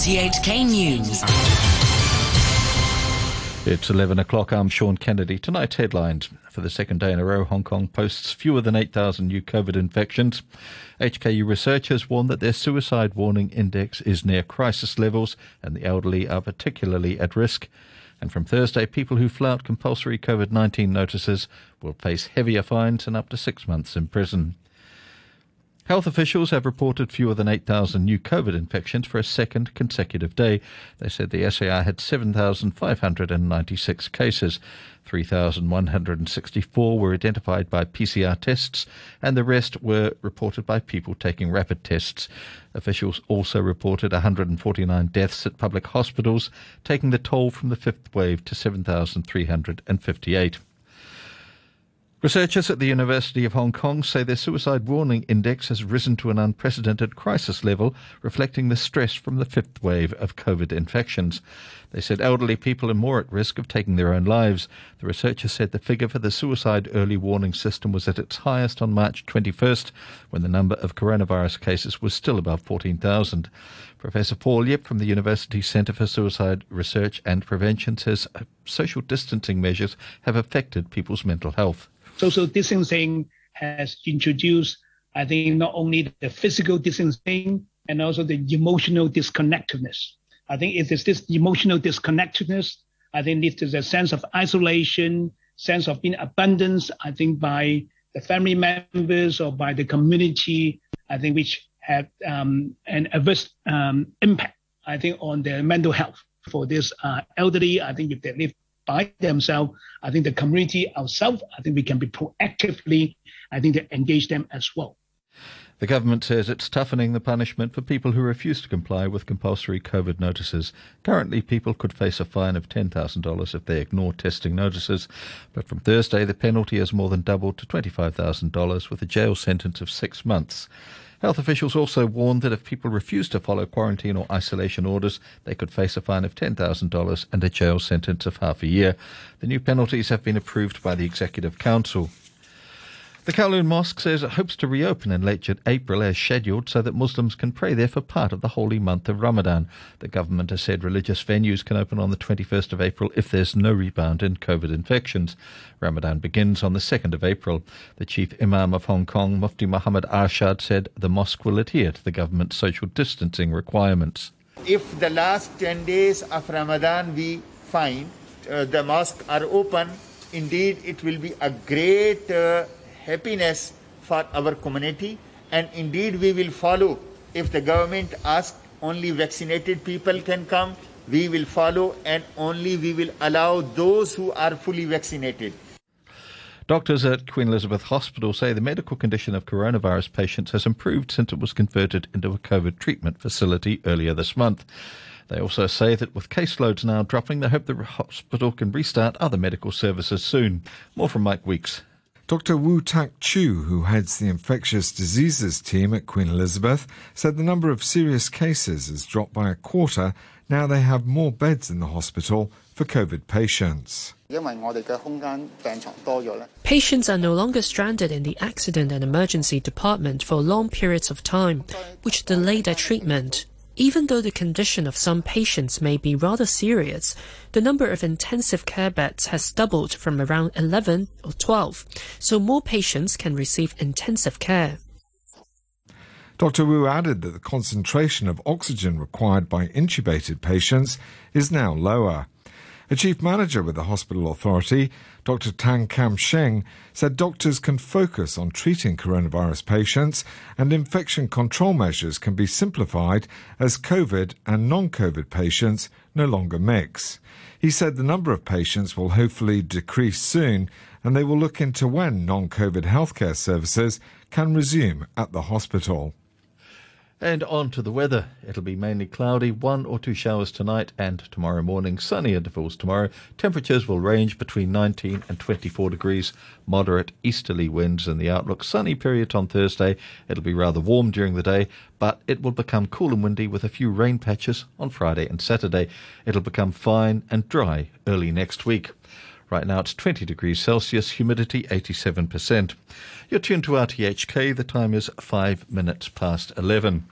RTHK News. It's 11 o'clock. I'm Sean Kennedy. Tonight's headlines. For the second day in a row, Hong Kong posts fewer than 8,000 new COVID infections. HKU researchers warn that their suicide warning index is near crisis levels and the elderly are particularly at risk. And from Thursday, people who flout compulsory COVID 19 notices will face heavier fines and up to six months in prison. Health officials have reported fewer than 8,000 new COVID infections for a second consecutive day. They said the SAR had 7,596 cases. 3,164 were identified by PCR tests, and the rest were reported by people taking rapid tests. Officials also reported 149 deaths at public hospitals, taking the toll from the fifth wave to 7,358. Researchers at the University of Hong Kong say their suicide warning index has risen to an unprecedented crisis level, reflecting the stress from the fifth wave of COVID infections. They said elderly people are more at risk of taking their own lives. The researchers said the figure for the suicide early warning system was at its highest on March 21st, when the number of coronavirus cases was still above 14,000. Professor Paul Yip from the University Centre for Suicide Research and Prevention says uh, social distancing measures have affected people's mental health social distancing has introduced, I think, not only the physical distancing and also the emotional disconnectedness. I think it is this emotional disconnectedness, I think it is a sense of isolation, sense of being abandoned, I think by the family members or by the community, I think which have um, an adverse um, impact, I think, on their mental health for this uh, elderly. I think if they live by themselves. I think the community ourselves, I think we can be proactively, I think, to engage them as well. The government says it's toughening the punishment for people who refuse to comply with compulsory COVID notices. Currently, people could face a fine of $10,000 if they ignore testing notices, but from Thursday, the penalty has more than doubled to $25,000 with a jail sentence of six months. Health officials also warned that if people refuse to follow quarantine or isolation orders, they could face a fine of $10,000 and a jail sentence of half a year. The new penalties have been approved by the Executive Council. The Kowloon Mosque says it hopes to reopen in late April as scheduled so that Muslims can pray there for part of the holy month of Ramadan. The government has said religious venues can open on the 21st of April if there's no rebound in COVID infections. Ramadan begins on the 2nd of April. The chief imam of Hong Kong, Mufti Muhammad Arshad, said the mosque will adhere to the government's social distancing requirements. If the last 10 days of Ramadan we find uh, the mosque are open, indeed it will be a great uh, happiness for our community and indeed we will follow if the government asks only vaccinated people can come we will follow and only we will allow those who are fully vaccinated Doctors at Queen Elizabeth Hospital say the medical condition of coronavirus patients has improved since it was converted into a COVID treatment facility earlier this month. They also say that with caseloads now dropping, they hope the hospital can restart other medical services soon. More from Mike Weeks. Dr. Wu Tak Chu, who heads the infectious diseases team at Queen Elizabeth, said the number of serious cases has dropped by a quarter. Now they have more beds in the hospital for COVID patients. Patients are no longer stranded in the accident and emergency department for long periods of time, which delay their treatment. Even though the condition of some patients may be rather serious, the number of intensive care beds has doubled from around 11 or 12, so more patients can receive intensive care. Dr. Wu added that the concentration of oxygen required by intubated patients is now lower. A chief manager with the hospital authority, Dr. Tang Kam Sheng, said doctors can focus on treating coronavirus patients and infection control measures can be simplified as COVID and non COVID patients no longer mix. He said the number of patients will hopefully decrease soon and they will look into when non COVID healthcare services can resume at the hospital. And on to the weather. It'll be mainly cloudy, one or two showers tonight and tomorrow morning. Sunny intervals tomorrow. Temperatures will range between 19 and 24 degrees. Moderate easterly winds in the outlook. Sunny period on Thursday. It'll be rather warm during the day, but it will become cool and windy with a few rain patches on Friday and Saturday. It'll become fine and dry early next week. Right now it's 20 degrees Celsius, humidity 87%. You're tuned to RTHK. The time is five minutes past 11.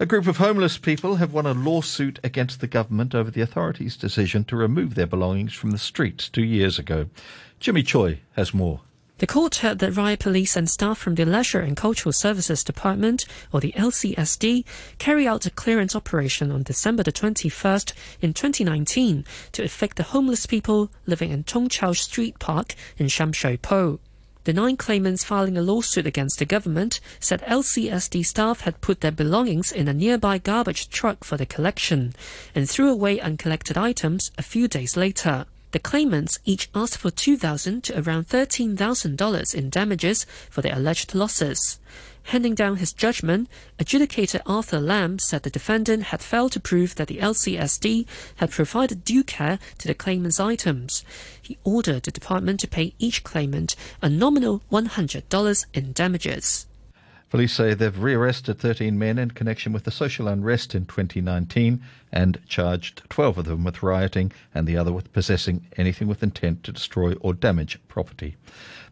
A group of homeless people have won a lawsuit against the government over the authorities' decision to remove their belongings from the streets two years ago. Jimmy Choi has more. The court heard that riot police and staff from the Leisure and Cultural Services Department, or the LCSD, carry out a clearance operation on December the 21st in 2019 to evict the homeless people living in Tung Chau Street Park in Sham Shui Po. The nine claimants filing a lawsuit against the government said LCSD staff had put their belongings in a nearby garbage truck for the collection and threw away uncollected items a few days later. The claimants each asked for 2,000 to around $13,000 in damages for their alleged losses. Handing down his judgment, adjudicator Arthur Lamb said the defendant had failed to prove that the LCSD had provided due care to the claimant's items. He ordered the department to pay each claimant a nominal $100 in damages. Police say they've rearrested 13 men in connection with the social unrest in 2019 and charged 12 of them with rioting and the other with possessing anything with intent to destroy or damage property.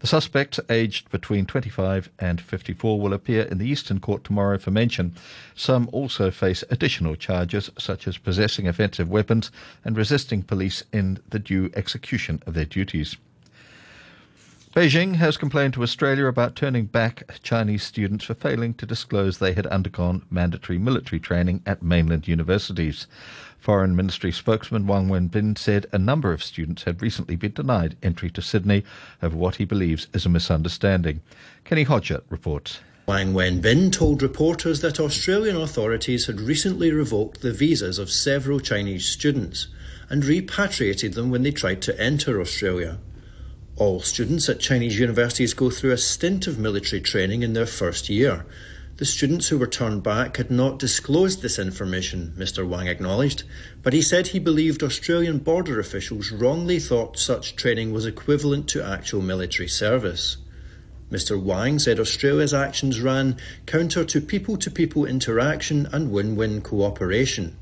The suspects, aged between 25 and 54, will appear in the Eastern Court tomorrow for mention. Some also face additional charges, such as possessing offensive weapons and resisting police in the due execution of their duties. Beijing has complained to Australia about turning back Chinese students for failing to disclose they had undergone mandatory military training at mainland universities. Foreign Ministry spokesman Wang Wenbin said a number of students had recently been denied entry to Sydney over what he believes is a misunderstanding. Kenny Hodgett reports. Wang Wenbin told reporters that Australian authorities had recently revoked the visas of several Chinese students and repatriated them when they tried to enter Australia. All students at Chinese universities go through a stint of military training in their first year. The students who were turned back had not disclosed this information, Mr. Wang acknowledged, but he said he believed Australian border officials wrongly thought such training was equivalent to actual military service. Mr. Wang said Australia's actions ran counter to people to people interaction and win win cooperation.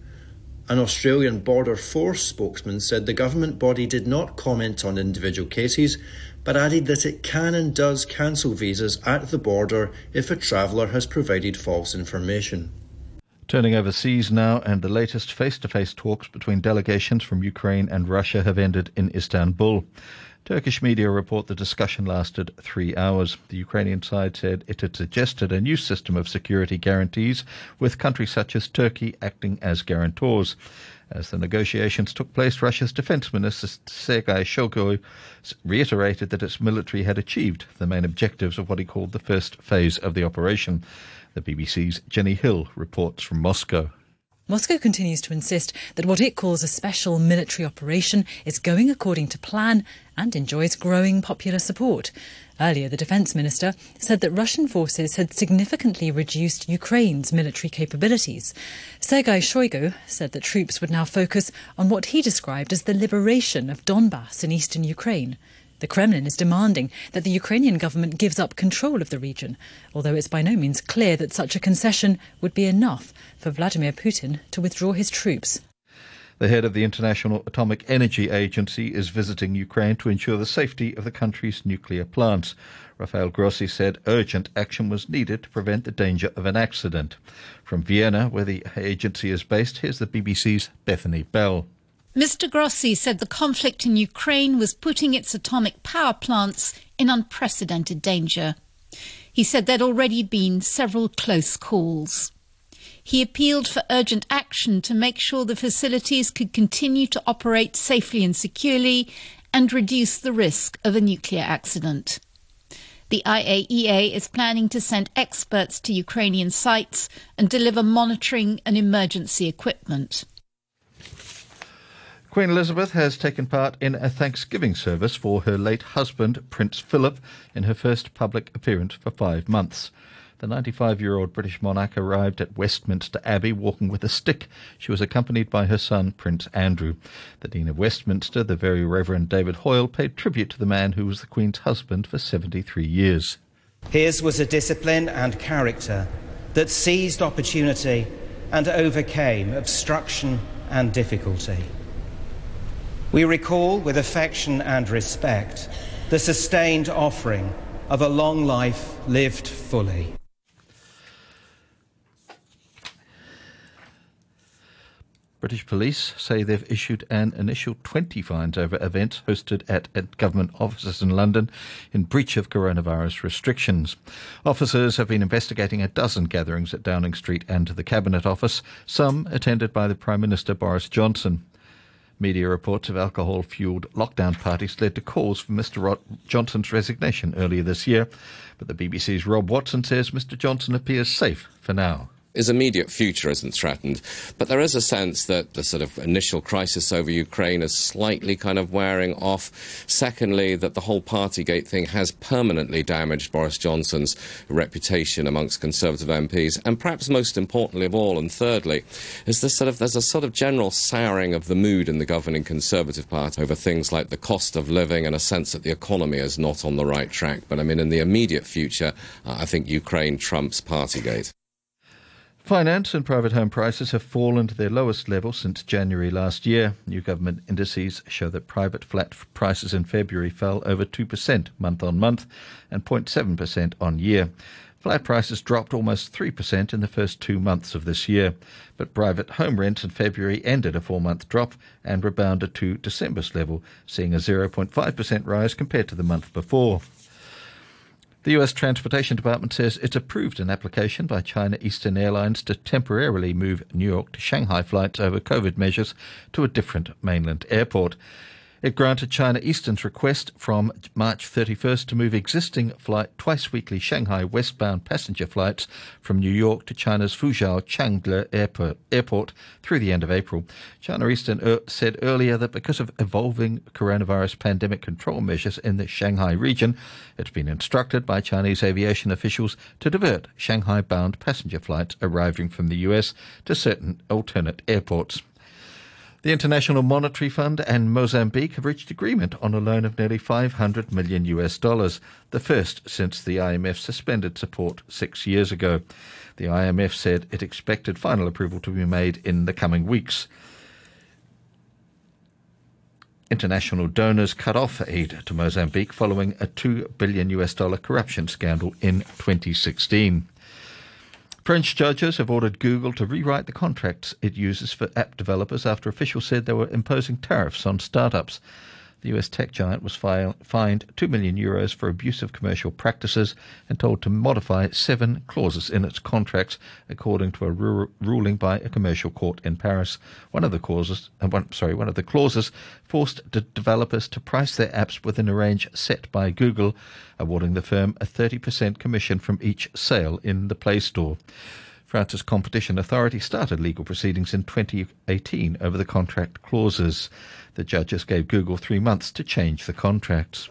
An Australian Border Force spokesman said the government body did not comment on individual cases, but added that it can and does cancel visas at the border if a traveller has provided false information. Turning overseas now, and the latest face to face talks between delegations from Ukraine and Russia have ended in Istanbul. Turkish media report the discussion lasted three hours. The Ukrainian side said it had suggested a new system of security guarantees, with countries such as Turkey acting as guarantors. As the negotiations took place, Russia's defense minister Sergei Shoigu reiterated that its military had achieved the main objectives of what he called the first phase of the operation. The BBC's Jenny Hill reports from Moscow. Moscow continues to insist that what it calls a special military operation is going according to plan and enjoys growing popular support. Earlier, the defence minister said that Russian forces had significantly reduced Ukraine's military capabilities. Sergei Shoigu said that troops would now focus on what he described as the liberation of Donbass in eastern Ukraine. The Kremlin is demanding that the Ukrainian government gives up control of the region, although it's by no means clear that such a concession would be enough for Vladimir Putin to withdraw his troops. The head of the International Atomic Energy Agency is visiting Ukraine to ensure the safety of the country's nuclear plants. Rafael Grossi said urgent action was needed to prevent the danger of an accident. From Vienna, where the agency is based, here's the BBC's Bethany Bell. Mr. Grossi said the conflict in Ukraine was putting its atomic power plants in unprecedented danger. He said there'd already been several close calls. He appealed for urgent action to make sure the facilities could continue to operate safely and securely and reduce the risk of a nuclear accident. The IAEA is planning to send experts to Ukrainian sites and deliver monitoring and emergency equipment. Queen Elizabeth has taken part in a Thanksgiving service for her late husband, Prince Philip, in her first public appearance for five months. The 95 year old British monarch arrived at Westminster Abbey walking with a stick. She was accompanied by her son, Prince Andrew. The Dean of Westminster, the Very Reverend David Hoyle, paid tribute to the man who was the Queen's husband for 73 years. His was a discipline and character that seized opportunity and overcame obstruction and difficulty. We recall with affection and respect the sustained offering of a long life lived fully. British police say they've issued an initial 20 fines over events hosted at, at, government offices in London in breach of coronavirus restrictions. Officers have been investigating a dozen gatherings at Downing Street and the Cabinet Office, some attended by the Prime Minister Boris Johnson. Media reports of alcohol fueled lockdown parties led to calls for Mr. Johnson's resignation earlier this year, but the BBC's Rob Watson says Mr. Johnson appears safe for now his immediate future isn't threatened, but there is a sense that the sort of initial crisis over Ukraine is slightly kind of wearing off. Secondly, that the whole Partygate thing has permanently damaged Boris Johnson's reputation amongst Conservative MPs, and perhaps most importantly of all, and thirdly, is this sort of there's a sort of general souring of the mood in the governing Conservative Party over things like the cost of living and a sense that the economy is not on the right track. But I mean, in the immediate future, uh, I think Ukraine trumps Partygate. Finance and private home prices have fallen to their lowest level since January last year. New government indices show that private flat prices in February fell over 2% month on month and 0.7% on year. Flat prices dropped almost 3% in the first two months of this year, but private home rents in February ended a four month drop and rebounded to December's level, seeing a 0.5% rise compared to the month before. The US Transportation Department says it approved an application by China Eastern Airlines to temporarily move New York to Shanghai flights over COVID measures to a different mainland airport. It granted China Eastern's request from March 31st to move existing flight twice weekly Shanghai westbound passenger flights from New York to China's Fuzhou Changle airport, airport through the end of April. China Eastern er, said earlier that because of evolving coronavirus pandemic control measures in the Shanghai region, it's been instructed by Chinese aviation officials to divert Shanghai bound passenger flights arriving from the US to certain alternate airports. The International Monetary Fund and Mozambique have reached agreement on a loan of nearly 500 million US dollars, the first since the IMF suspended support six years ago. The IMF said it expected final approval to be made in the coming weeks. International donors cut off aid to Mozambique following a 2 billion US dollar corruption scandal in 2016. French judges have ordered Google to rewrite the contracts it uses for app developers after officials said they were imposing tariffs on startups. The US tech giant was fined 2 million euros for abusive commercial practices and told to modify seven clauses in its contracts, according to a ru- ruling by a commercial court in Paris. One of the clauses, uh, one, sorry, one of the clauses forced the developers to price their apps within a range set by Google, awarding the firm a 30% commission from each sale in the Play Store. France's competition authority started legal proceedings in 2018 over the contract clauses. The judges gave Google three months to change the contracts.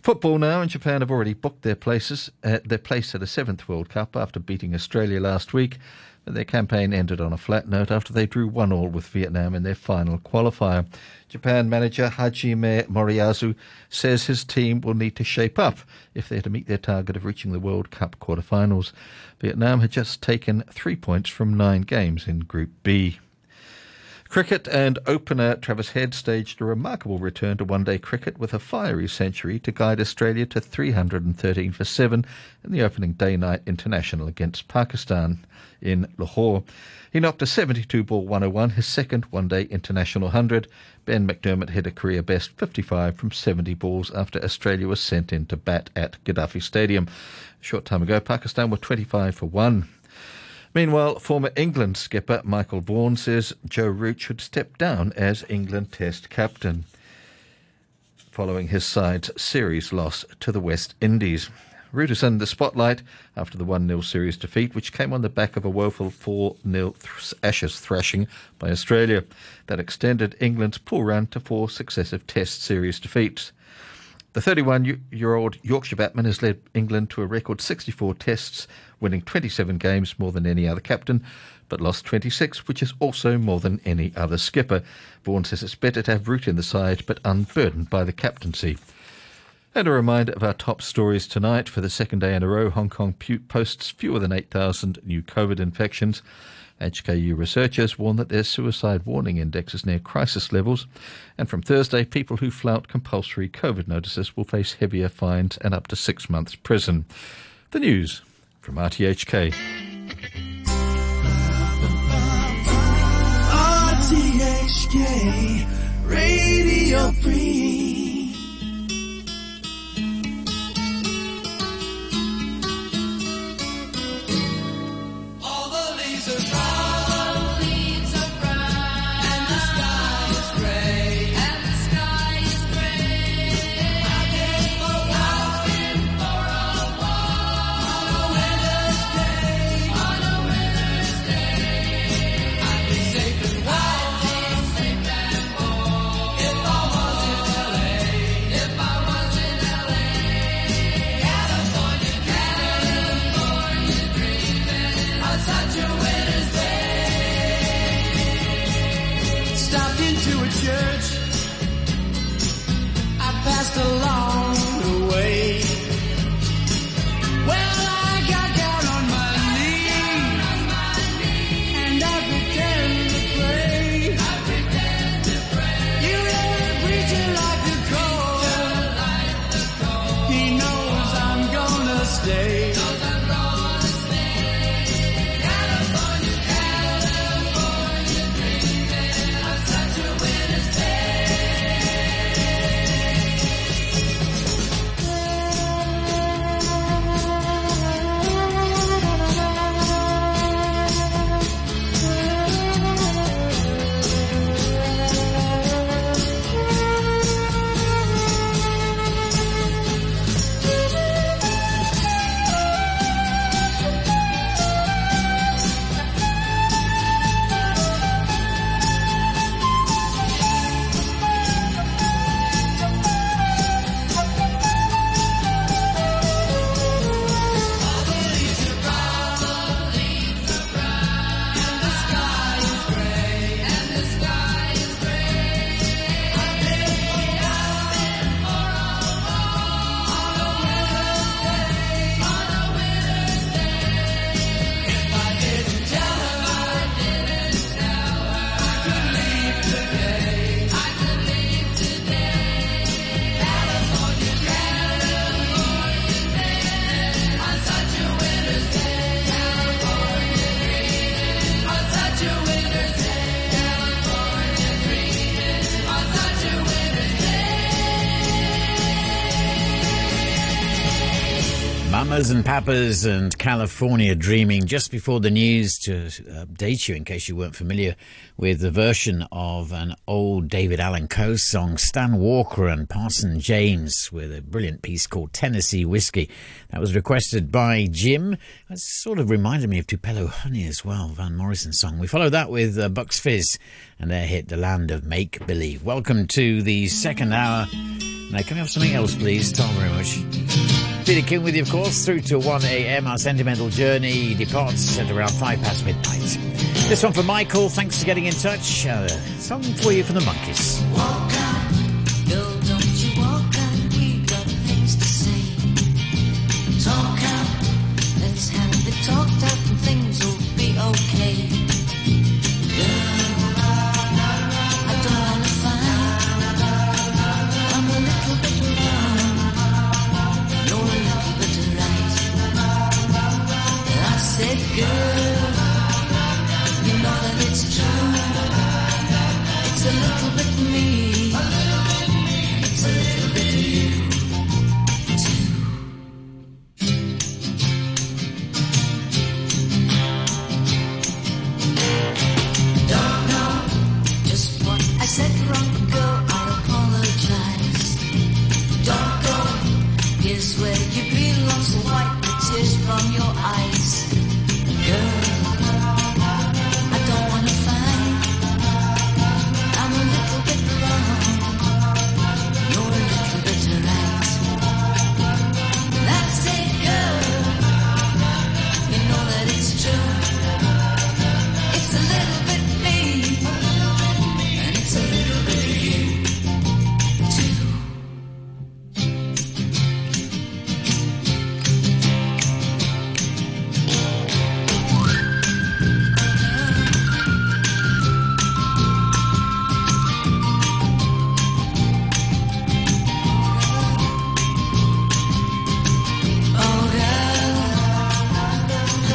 Football now in Japan have already booked their places, uh, their place at a seventh World Cup after beating Australia last week. Their campaign ended on a flat note after they drew one all with Vietnam in their final qualifier. Japan manager Hajime Moriyasu says his team will need to shape up if they're to meet their target of reaching the World Cup quarterfinals. Vietnam had just taken three points from nine games in Group B. Cricket and opener Travis Head staged a remarkable return to one day cricket with a fiery century to guide Australia to 313 for 7 in the opening day night international against Pakistan in Lahore. He knocked a 72 ball 101, his second one day international 100. Ben McDermott hit a career best 55 from 70 balls after Australia was sent in to bat at Gaddafi Stadium. A short time ago, Pakistan were 25 for 1. Meanwhile, former England skipper Michael Vaughan says Joe Root should step down as England Test captain following his side's series loss to the West Indies. Root is in the spotlight after the 1 0 series defeat, which came on the back of a woeful 4 0 Ashes thrashing by Australia that extended England's poor run to four successive Test series defeats. The 31 year old Yorkshire batsman has led England to a record 64 tests, winning 27 games more than any other captain, but lost 26, which is also more than any other skipper. Vaughan says it's better to have Root in the side, but unburdened by the captaincy. And a reminder of our top stories tonight. For the second day in a row, Hong Kong posts fewer than 8,000 new COVID infections. HKU researchers warn that their suicide warning index is near crisis levels. And from Thursday, people who flout compulsory COVID notices will face heavier fines and up to six months' prison. The news from RTHK. RTHK Radio 3. Mamas and Papas and California Dreaming just before the news to update you in case you weren't familiar with the version of an old David Allan Coe song, Stan Walker and Parson James with a brilliant piece called Tennessee Whiskey. That was requested by Jim. It sort of reminded me of Tupelo Honey as well, Van Morrison's song. We followed that with uh, Bucks Fizz and their hit The Land of Make Believe. Welcome to the second hour. Now, can we have something else, please? You very much. Peter King with you, of course, through to 1 a.m. Our sentimental journey departs at around 5 past midnight. This one for Michael. Thanks for getting in touch. Uh, song for you from the Monkees. And things will be okay.